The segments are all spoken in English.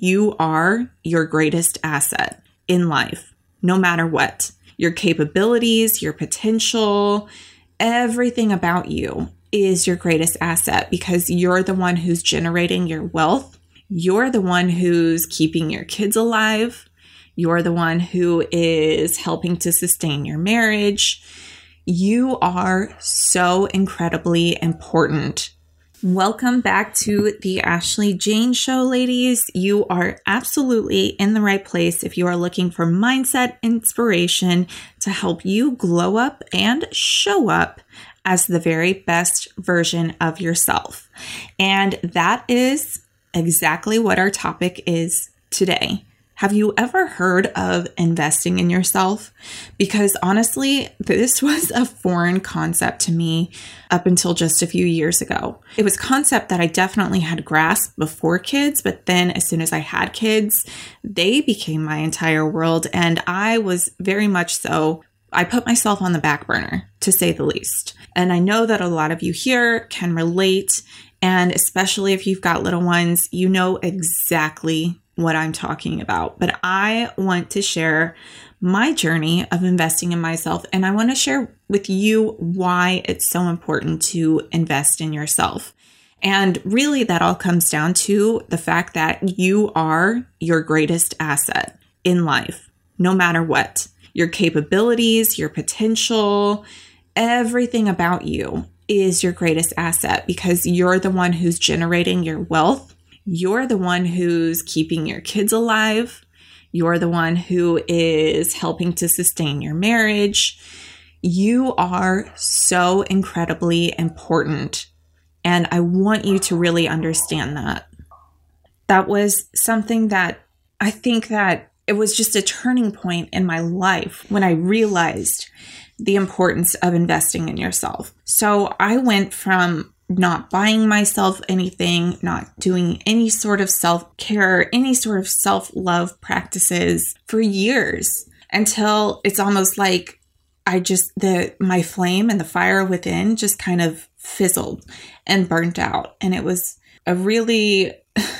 You are your greatest asset in life, no matter what. Your capabilities, your potential, everything about you is your greatest asset because you're the one who's generating your wealth. You're the one who's keeping your kids alive. You're the one who is helping to sustain your marriage. You are so incredibly important Welcome back to the Ashlee Jaine Show, ladies. You are absolutely in the right place if you are looking for mindset inspiration to help you glow up and show up as the very best version of yourself. And that is exactly what our topic is today. Have you ever heard of investing in yourself? Because honestly, this was a foreign concept to me up until just a few years ago. It was concept that I definitely had grasped before kids, but then as soon as I had kids, they became my entire world and I was very much so I put myself on the back burner, to say the least. And I know that a lot of you here can relate. And especially if you've got little ones, you know exactly what I'm talking about, but I want to share my journey of investing in myself and I want to share with you why it's so important to invest in yourself. And really, that all comes down to the fact that you are your greatest asset in life, no matter what. Your capabilities, your potential, everything about you is your greatest asset because you're the one who's generating your wealth you're the one who's keeping your kids alive. You're the one who is helping to sustain your marriage. You are so incredibly important. And I want you to really understand that. That was something that I think that it was just a turning point in my life when I realized the importance of investing in yourself. So I went from not buying myself anything, not doing any sort of self care, any sort of self love practices for years until it's almost like I just, the, my flame and the fire within just kind of fizzled and burnt out. And it was a really,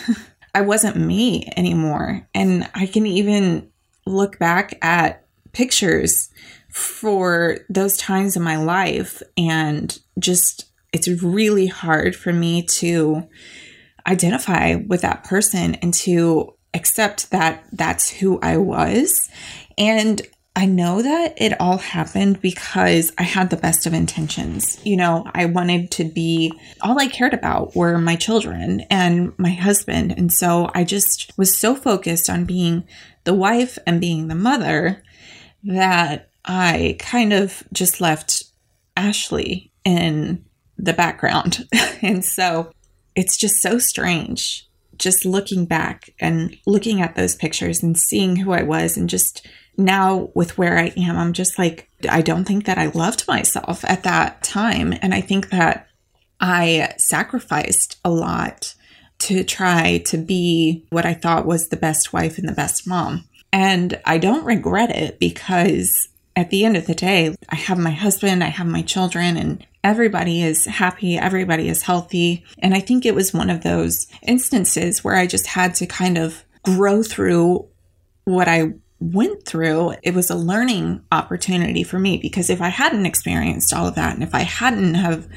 I wasn't me anymore. And I can even look back at pictures for those times in my life and just it's really hard for me to identify with that person and to accept that that's who I was. And I know that it all happened because I had the best of intentions. You know, I wanted to be, all I cared about were my children and my husband. And so I just was so focused on being the wife and being the mother that I kind of just left Ashlee in the background. and so it's just so strange just looking back and looking at those pictures and seeing who I was and just now with where I am, I'm just like, I don't think that I loved myself at that time. And I think that I sacrificed a lot to try to be what I thought was the best wife and the best mom. And I don't regret it because at the end of the day, I have my husband, I have my children, and everybody is happy, everybody is healthy. And I think it was one of those instances where I just had to kind of grow through what I went through. It was a learning opportunity for me because if I hadn't experienced all of that and if I hadn't have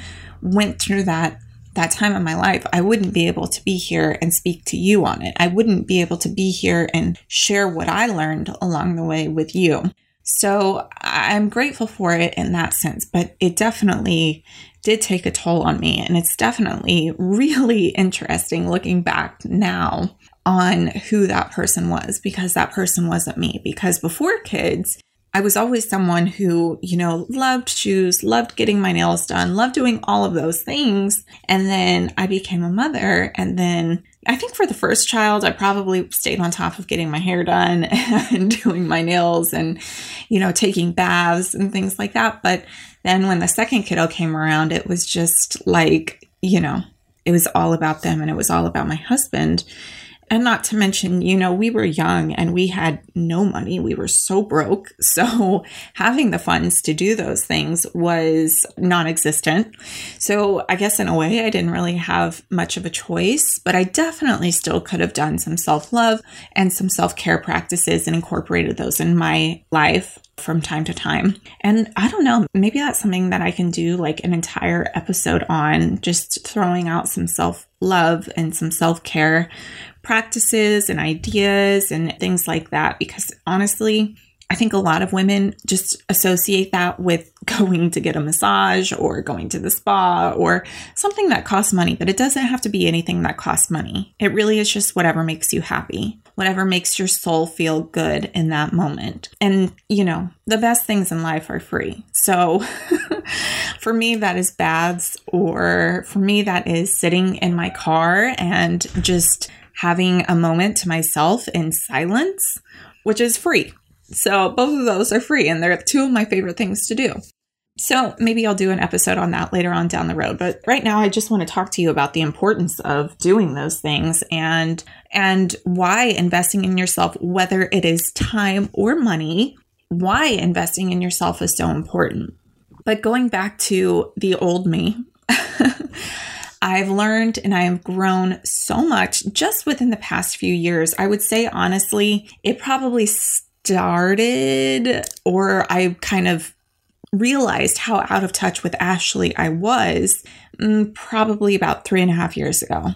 went through that that time in my life, I wouldn't be able to be here and speak to you on it. I wouldn't be able to be here and share what I learned along the way with you. So I'm grateful for it in that sense, but it definitely did take a toll on me. And it's definitely really interesting looking back now on who that person was because that person wasn't me. Because before kids, I was always someone who, you know, loved shoes, loved getting my nails done, loved doing all of those things. And then I became a mother and then I think for the first child, I probably stayed on top of getting my hair done and doing my nails and, you know, taking baths and things like that. But then when the second kiddo came around, it was just like, you know, it was all about them and it was all about my husband. And not to mention, you know, we were young and we had no money. We were so broke. So having the funds to do those things was non existent. So I guess in a way, I didn't really have much of a choice, but I definitely still could have done some self love and some self care practices and incorporated those in my life from time to time. And I don't know, maybe that's something that I can do like an entire episode on, just throwing out some self love and some self care practices and ideas and things like that. Because honestly, I think a lot of women just associate that with going to get a massage or going to the spa or something that costs money, but it doesn't have to be anything that costs money. It really is just whatever makes you happy, whatever makes your soul feel good in that moment. And, you know, the best things in life are free. So for me, that is baths, or for me, that is sitting in my car and just having a moment to myself in silence, which is free. So both of those are free and they're two of my favorite things to do. So maybe I'll do an episode on that later on down the road, but right now I just want to talk to you about the importance of doing those things and and why investing in yourself whether it is time or money, why investing in yourself is so important. But going back to the old me, I've learned and I have grown so much just within the past few years. I would say honestly, it probably started or I kind of realized how out of touch with Ashlee I was mm, probably about three and a half years ago.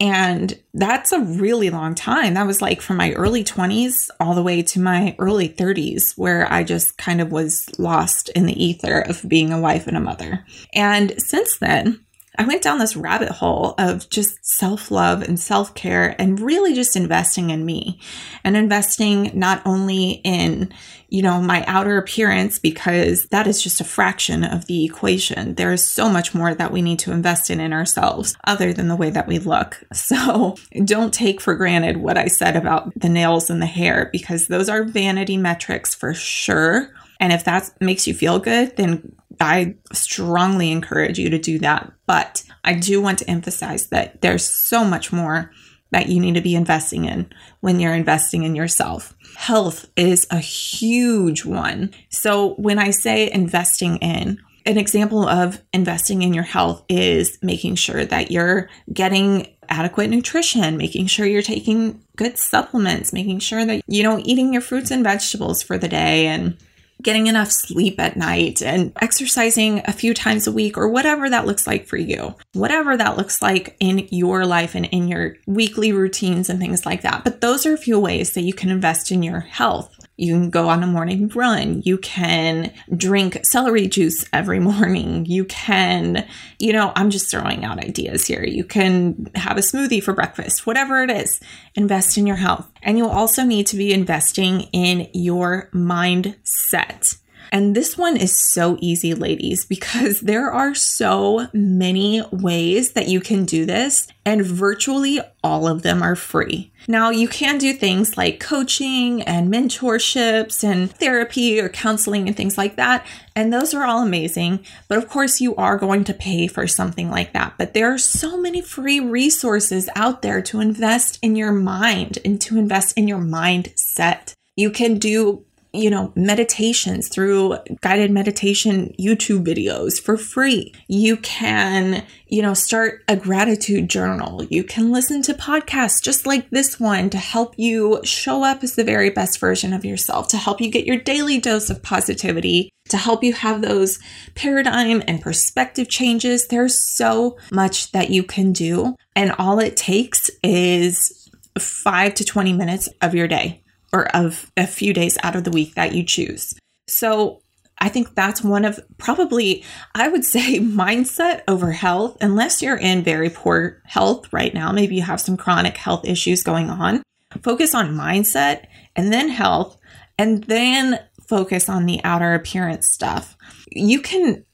And that's a really long time. That was like from my early 20s all the way to my early 30s, where I just kind of was lost in the ether of being a wife and a mother. And since then, I went down this rabbit hole of just self love and self care and really just investing in me and investing not only in, you know, my outer appearance, because that is just a fraction of the equation. There is so much more that we need to invest in in ourselves other than the way that we look. So don't take for granted what I said about the nails and the hair because those are vanity metrics for sure. And if that makes you feel good, then I strongly encourage you to do that. But I do want to emphasize that there's so much more that you need to be investing in when you're investing in yourself. Health is a huge one. So when I say investing in, an example of investing in your health is making sure that you're getting adequate nutrition, making sure you're taking good supplements, making sure that you know eating your fruits and vegetables for the day and getting enough sleep at night and exercising a few times a week or whatever that looks like for you. Whatever that looks like in your life and in your weekly routines and things like that. But those are a few ways that you can invest in your health. You can go on a morning run. You can drink celery juice every morning. You can, you know, I'm just throwing out ideas here. You can have a smoothie for breakfast, whatever it is. Invest in your health. And you will also need to be investing in your mindset. And this one is so easy, ladies, because there are so many ways that you can do this, and virtually all of them are free. Now, you can do things like coaching and mentorships and therapy or counseling and things like that, and those are all amazing. But of course, you are going to pay for something like that. But there are so many free resources out there to invest in your mind and to invest in your mindset. You can do you know, meditations through guided meditation YouTube videos for free. You can, you know, start a gratitude journal. You can listen to podcasts just like this one to help you show up as the very best version of yourself, to help you get your daily dose of positivity, to help you have those paradigm and perspective changes. There's so much that you can do. And all it takes is five to 20 minutes of your day or of a few days out of the week that you choose. So I think that's one of probably, I would say, mindset over health, unless you're in very poor health right now. Maybe you have some chronic health issues going on. Focus on mindset and then health, and then focus on the outer appearance stuff. You can,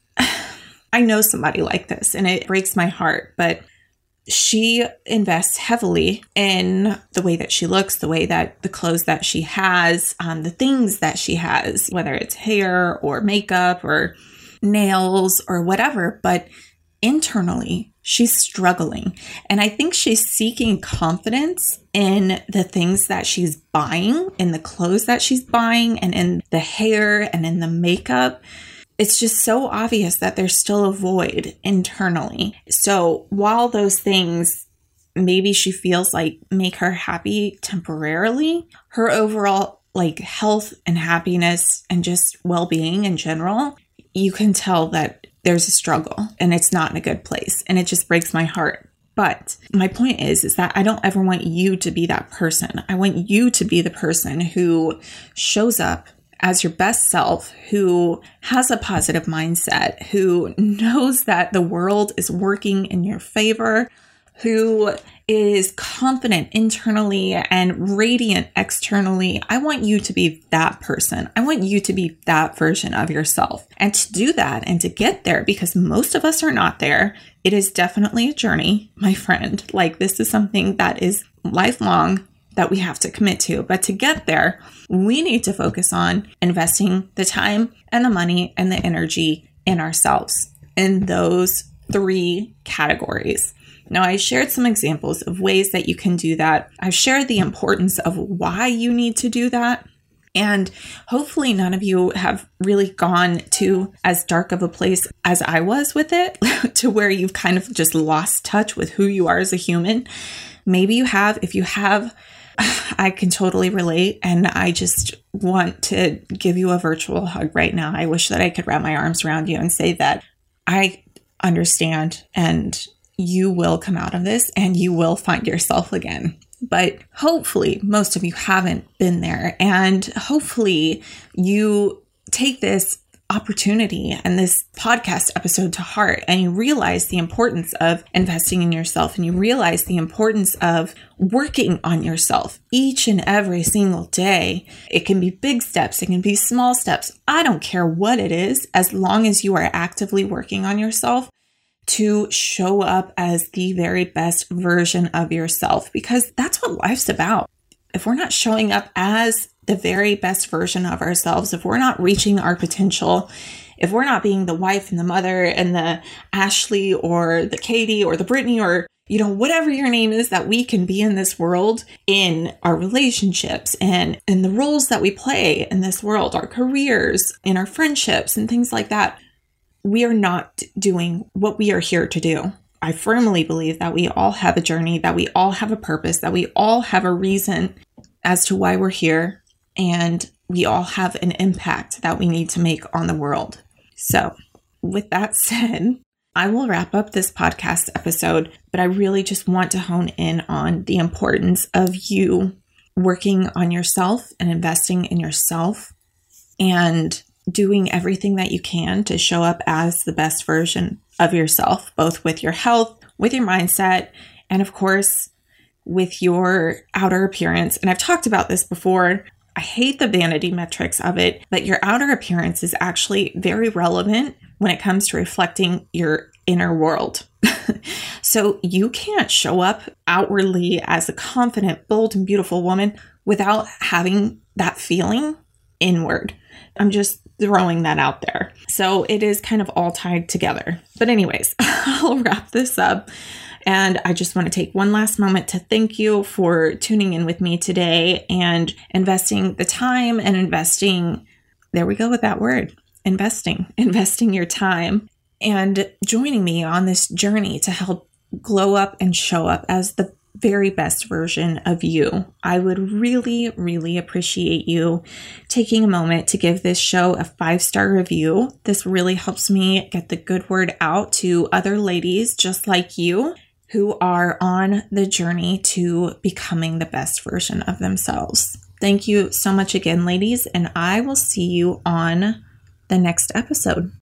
I know somebody like this, and it breaks my heart, but she invests heavily in the way that she looks, the way that the clothes that she has, um, the things that she has, whether it's hair or makeup or nails or whatever. But internally she's struggling. And I think she's seeking confidence in the things that she's buying, in the clothes that she's buying, and in the hair and in the makeup. It's just so obvious that there's still a void internally. So while those things maybe she feels like make her happy temporarily, her overall like health and happiness and just well-being in general, you can tell that there's a struggle and it's not in a good place and it just breaks my heart. But my point is is that I don't ever want you to be that person. I want you to be the person who shows up as your best self, who has a positive mindset, who knows that the world is working in your favor, who is confident internally and radiant externally. I want you to be that person. I want you to be that version of yourself. And to do that and to get there, because most of us are not there, it is definitely a journey, my friend. Like, this is something that is lifelong that we have to commit to. But to get there, we need to focus on investing the time and the money and the energy in ourselves in those three categories. Now, I shared some examples of ways that you can do that. I've shared the importance of why you need to do that. And hopefully, none of you have really gone to as dark of a place as I was with it, to where you've kind of just lost touch with who you are as a human. Maybe you have. If you have, I can totally relate. And I just want to give you a virtual hug right now. I wish that I could wrap my arms around you and say that I understand and you will come out of this and you will find yourself again. But hopefully, most of you haven't been there. And hopefully, you take this opportunity and this podcast episode to heart and you realize the importance of investing in yourself and you realize the importance of working on yourself each and every single day. It can be big steps, it can be small steps. I don't care what it is, as long as you are actively working on yourself to show up as the very best version of yourself because that's what life's about. If we're not showing up as the very best version of ourselves, if we're not reaching our potential, if we're not being the wife and the mother and the Ashlee or the Katie or the Brittany or you know whatever your name is that we can be in this world in our relationships and in the roles that we play in this world our careers in our friendships and things like that we are not doing what we are here to do. I firmly believe that we all have a journey, that we all have a purpose, that we all have a reason as to why we're here, and we all have an impact that we need to make on the world. So, with that said, I will wrap up this podcast episode, but I really just want to hone in on the importance of you working on yourself and investing in yourself and doing everything that you can to show up as the best version of yourself, both with your health, with your mindset, and of course, with your outer appearance. And I've talked about this before. I hate the vanity metrics of it, but your outer appearance is actually very relevant when it comes to reflecting your inner world. so you can't show up outwardly as a confident, bold, and beautiful woman without having that feeling inward. I'm just throwing that out there. So it is kind of all tied together. But, anyways, I'll wrap this up. And I just want to take one last moment to thank you for tuning in with me today and investing the time and investing. There we go with that word investing, investing your time and joining me on this journey to help glow up and show up as the very best version of you. I would really, really appreciate you taking a moment to give this show a five star review. This really helps me get the good word out to other ladies just like you who are on the journey to becoming the best version of themselves. Thank you so much again, ladies, and I will see you on the next episode.